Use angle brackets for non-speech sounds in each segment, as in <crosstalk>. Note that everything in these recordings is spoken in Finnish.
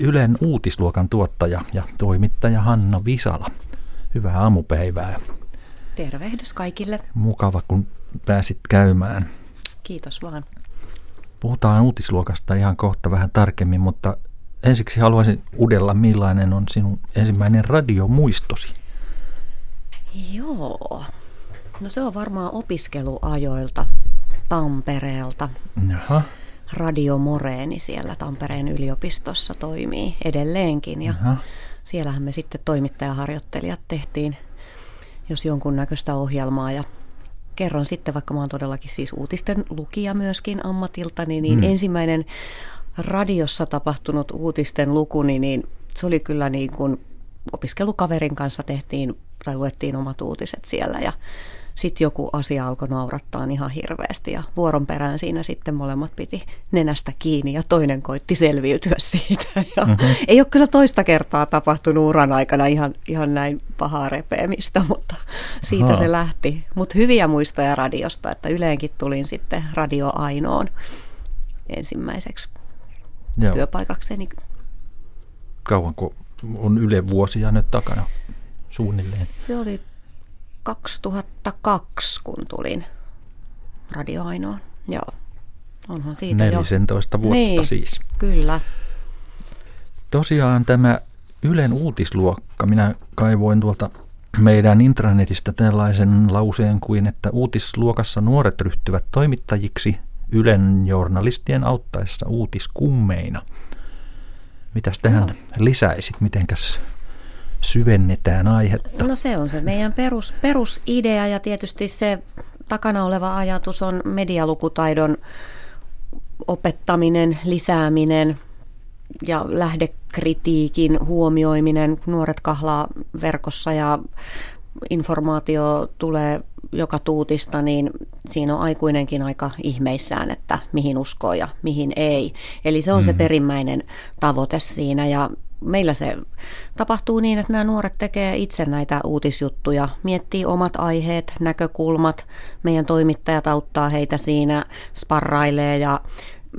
Ylen uutisluokan tuottaja ja toimittaja Hanna Visala. Hyvää aamupäivää. Tervehdys kaikille. Mukava, kun pääsit käymään. Kiitos vaan. Puhutaan uutisluokasta ihan kohta vähän tarkemmin, mutta ensiksi haluaisin udella, millainen on sinun ensimmäinen radiomuistosi? Joo, no se on varmaan opiskeluajoilta Tampereelta. Jaha. Radio Moreeni siellä Tampereen yliopistossa toimii edelleenkin ja Jaha. siellähän me sitten toimittajaharjoittelijat tehtiin jos jonkunnäköistä ohjelmaa ja kerron sitten, vaikka mä oon todellakin siis uutisten lukija myöskin ammatiltani, niin mm. ensimmäinen radiossa tapahtunut uutisten lukuni, niin se oli kyllä niin kuin opiskelukaverin kanssa tehtiin tai luettiin omat uutiset siellä ja sitten joku asia alkoi naurattaa ihan hirveästi ja vuoron perään siinä sitten molemmat piti nenästä kiinni ja toinen koitti selviytyä <laughs> siitä. Ja mm-hmm. Ei ole kyllä toista kertaa tapahtunut uran aikana ihan, ihan näin pahaa repeämistä, mutta siitä Aha. se lähti. Mutta hyviä muistoja radiosta, että yleenkin tulin sitten radio ainoon ensimmäiseksi Joo. työpaikakseni. Kauanko on Yle vuosia nyt takana suunnilleen? Se oli 2002, kun tulin radioainoon. Joo, onhan siitä 14 jo. vuotta niin, siis. Kyllä. Tosiaan tämä Ylen uutisluokka, minä kaivoin tuolta meidän intranetistä tällaisen lauseen kuin, että uutisluokassa nuoret ryhtyvät toimittajiksi Ylen journalistien auttaessa uutiskummeina. Mitäs tähän no. lisäisit, mitenkäs syvennetään aihetta? No se on se meidän perus, perusidea ja tietysti se takana oleva ajatus on medialukutaidon opettaminen, lisääminen ja lähdekritiikin huomioiminen. Nuoret kahlaa verkossa ja informaatio tulee joka tuutista, niin siinä on aikuinenkin aika ihmeissään, että mihin uskoo ja mihin ei. Eli se on mm. se perimmäinen tavoite siinä ja meillä se tapahtuu niin, että nämä nuoret tekee itse näitä uutisjuttuja, miettii omat aiheet, näkökulmat, meidän toimittajat auttaa heitä siinä, sparrailee ja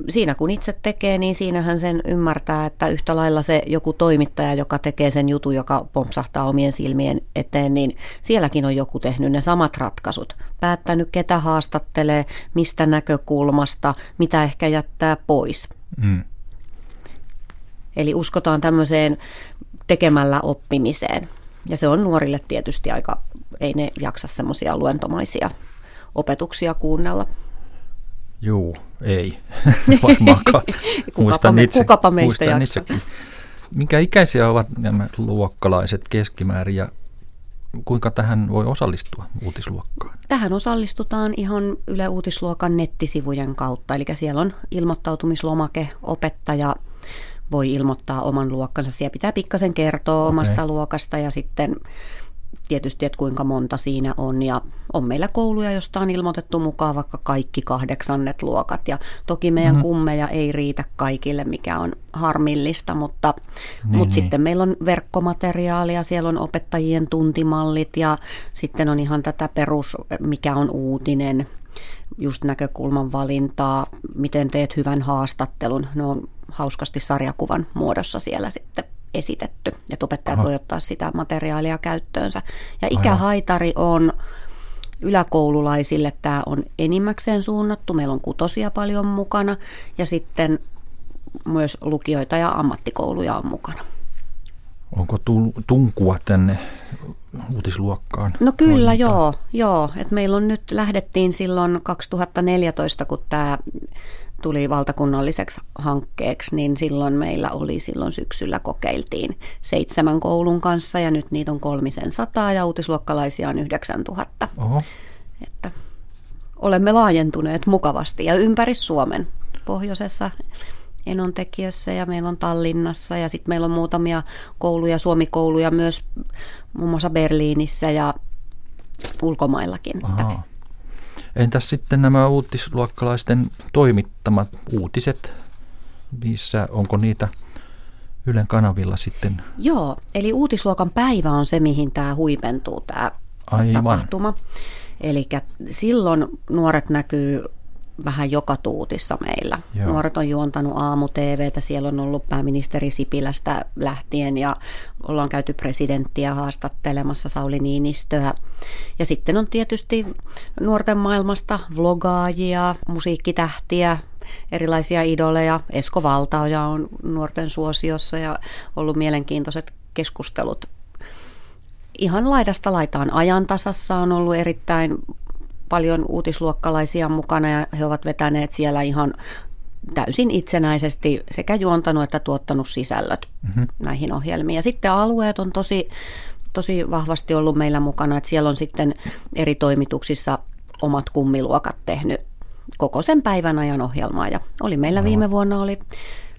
siinä kun itse tekee, niin siinähän sen ymmärtää, että yhtä lailla se joku toimittaja, joka tekee sen jutun, joka pompsahtaa omien silmien eteen, niin sielläkin on joku tehnyt ne samat ratkaisut. Päättänyt, ketä haastattelee, mistä näkökulmasta, mitä ehkä jättää pois. Mm. Eli uskotaan tämmöiseen tekemällä oppimiseen. Ja se on nuorille tietysti aika, ei ne jaksa semmoisia luentomaisia opetuksia kuunnella. Juu, ei <laughs> varmaankaan. <laughs> kukapa, muistan me, itse, kukapa meistä muistan itsekin. Minkä ikäisiä ovat nämä luokkalaiset keskimäärin ja kuinka tähän voi osallistua uutisluokkaan? Tähän osallistutaan ihan Yle Uutisluokan nettisivujen kautta, eli siellä on ilmoittautumislomake, opettaja voi ilmoittaa oman luokkansa. Siellä pitää pikkasen kertoa okay. omasta luokasta ja sitten tietysti, että kuinka monta siinä on. Ja on meillä kouluja, josta on ilmoitettu mukaan vaikka kaikki kahdeksannet luokat. Ja toki meidän mm-hmm. kummeja ei riitä kaikille, mikä on harmillista, mutta, niin, mutta niin. sitten meillä on verkkomateriaalia, siellä on opettajien tuntimallit ja sitten on ihan tätä perus, mikä on uutinen, just näkökulman valintaa, miten teet hyvän haastattelun. Ne on hauskasti sarjakuvan muodossa siellä sitten esitetty, että opettajat Aha. voi ottaa sitä materiaalia käyttöönsä. Ja ikähaitari on yläkoululaisille, tämä on enimmäkseen suunnattu, meillä on kutosia paljon mukana ja sitten myös lukioita ja ammattikouluja on mukana. Onko tunkua tänne uutisluokkaan? No kyllä toimintaan? joo, joo. Et meillä on nyt, lähdettiin silloin 2014, kun tämä tuli valtakunnalliseksi hankkeeksi, niin silloin meillä oli silloin syksyllä kokeiltiin seitsemän koulun kanssa ja nyt niitä on kolmisen sataa ja uutisluokkalaisia on 9000. Oho. Että olemme laajentuneet mukavasti ja ympäri Suomen. Pohjoisessa Enontekiössä ja meillä on Tallinnassa ja sitten meillä on muutamia kouluja, suomikouluja myös muun muassa Berliinissä ja ulkomaillakin. Aha. Entäs sitten nämä uutisluokkalaisten toimittamat uutiset, missä onko niitä Ylen kanavilla sitten? Joo, eli uutisluokan päivä on se, mihin tämä huipentuu tämä Aivan. tapahtuma. Eli silloin nuoret näkyy vähän joka tuutissa meillä. Joo. Nuoret on juontanut aamu TVtä, siellä on ollut pääministeri Sipilästä lähtien ja ollaan käyty presidenttiä haastattelemassa Sauli Niinistöä. Ja sitten on tietysti nuorten maailmasta vlogaajia, musiikkitähtiä, erilaisia idoleja. Esko Valtaoja on nuorten suosiossa ja ollut mielenkiintoiset keskustelut ihan laidasta laitaan ajantasassa on ollut erittäin paljon uutisluokkalaisia mukana ja he ovat vetäneet siellä ihan täysin itsenäisesti sekä juontanut että tuottanut sisällöt mm-hmm. näihin ohjelmiin. Ja sitten alueet on tosi, tosi vahvasti ollut meillä mukana, että siellä on sitten eri toimituksissa omat kummiluokat tehnyt koko sen päivän ajan ohjelmaa. Ja oli meillä no. viime vuonna oli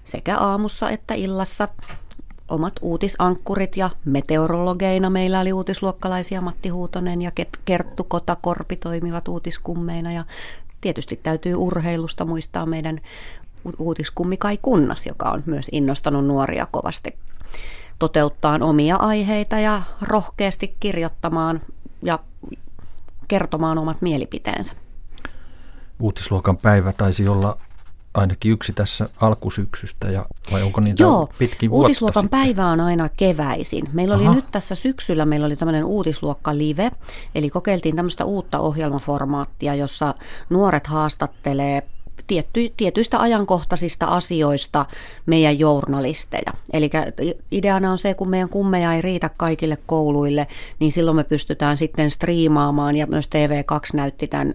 sekä aamussa että illassa omat uutisankkurit ja meteorologeina meillä oli uutisluokkalaisia Matti Huutonen ja Kerttu Kotakorpi toimivat uutiskummeina ja tietysti täytyy urheilusta muistaa meidän uutiskummi Kai Kunnas, joka on myös innostanut nuoria kovasti toteuttaa omia aiheita ja rohkeasti kirjoittamaan ja kertomaan omat mielipiteensä. Uutisluokan päivä taisi olla ainakin yksi tässä alkusyksystä, ja, vai onko niitä Joo, pitkin vuotta uutisluokan sitten? päivä on aina keväisin. Meillä oli Aha. nyt tässä syksyllä, meillä oli tämmöinen uutisluokka live, eli kokeiltiin tämmöistä uutta ohjelmaformaattia, jossa nuoret haastattelee tietty, tietyistä ajankohtaisista asioista meidän journalisteja. Eli ideana on se, kun meidän kummeja ei riitä kaikille kouluille, niin silloin me pystytään sitten striimaamaan, ja myös TV2 näytti tämän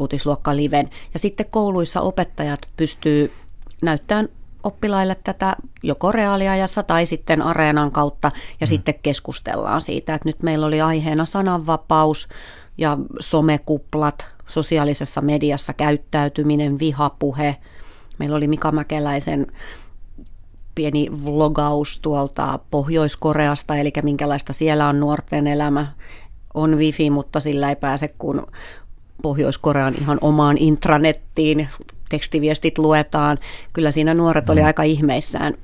uutisluokka liven. Ja sitten kouluissa opettajat pystyy näyttämään oppilaille tätä joko reaaliajassa tai sitten areenan kautta ja mm. sitten keskustellaan siitä, että nyt meillä oli aiheena sananvapaus ja somekuplat, sosiaalisessa mediassa käyttäytyminen, vihapuhe. Meillä oli Mika Mäkeläisen pieni vlogaus tuolta Pohjois-Koreasta, eli minkälaista siellä on nuorten elämä. On wifi, mutta sillä ei pääse kuin Pohjois-Korean ihan omaan intranettiin. Tekstiviestit luetaan. Kyllä siinä nuoret oli mm. aika ihmeissään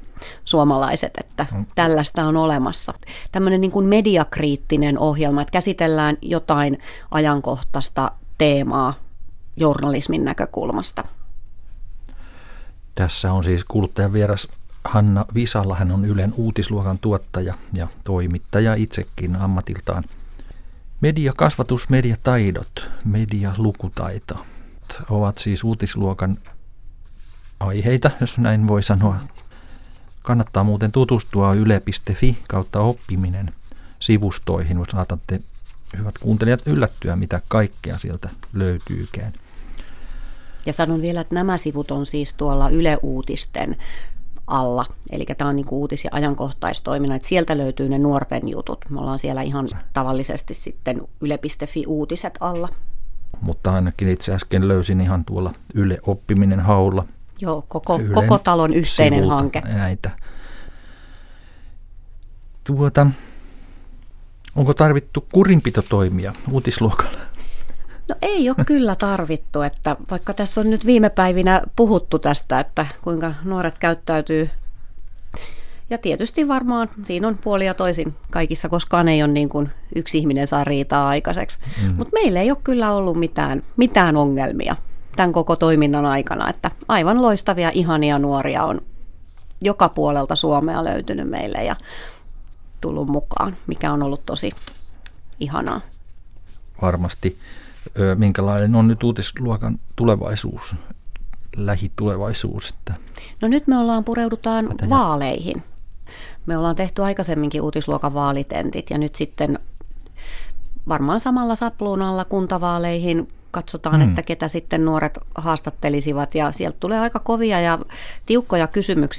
suomalaiset, että tällaista on olemassa. Tämmöinen niin kuin mediakriittinen ohjelma, että käsitellään jotain ajankohtaista teemaa journalismin näkökulmasta. Tässä on siis kuluttajan vieras Hanna Visalla. Hän on Ylen uutisluokan tuottaja ja toimittaja itsekin ammatiltaan. Mediakasvatus, mediataidot, medialukutaito ovat siis uutisluokan aiheita, jos näin voi sanoa. Kannattaa muuten tutustua yle.fi kautta oppiminen sivustoihin, jos saatatte hyvät kuuntelijat yllättyä, mitä kaikkea sieltä löytyykään. Ja sanon vielä, että nämä sivut on siis tuolla Yle Uutisten alla. Eli tämä on niin uutis- ja ajankohtaistoiminnan, että sieltä löytyy ne nuorten jutut. Me ollaan siellä ihan tavallisesti sitten yle.fi uutiset alla. Mutta ainakin itse äsken löysin ihan tuolla Yle Oppiminen haulla. Joo, koko, koko talon yhteinen hanke. Näitä. Tuota, onko tarvittu kurinpitotoimia uutisluokalla? No ei ole kyllä tarvittu, että vaikka tässä on nyt viime päivinä puhuttu tästä, että kuinka nuoret käyttäytyy. Ja tietysti varmaan siinä on puolia toisin kaikissa, koskaan ei ole niin kuin yksi ihminen saa riitaa aikaiseksi. Mm. Mutta meillä ei ole kyllä ollut mitään, mitään ongelmia tämän koko toiminnan aikana, että aivan loistavia, ihania nuoria on joka puolelta Suomea löytynyt meille ja tullut mukaan, mikä on ollut tosi ihanaa. Varmasti minkälainen on nyt uutisluokan tulevaisuus, lähitulevaisuus? Että no nyt me ollaan pureudutaan vaaleihin. Me ollaan tehty aikaisemminkin uutisluokan vaalitentit ja nyt sitten varmaan samalla sapluunalla kuntavaaleihin katsotaan, hmm. että ketä sitten nuoret haastattelisivat ja sieltä tulee aika kovia ja tiukkoja kysymyksiä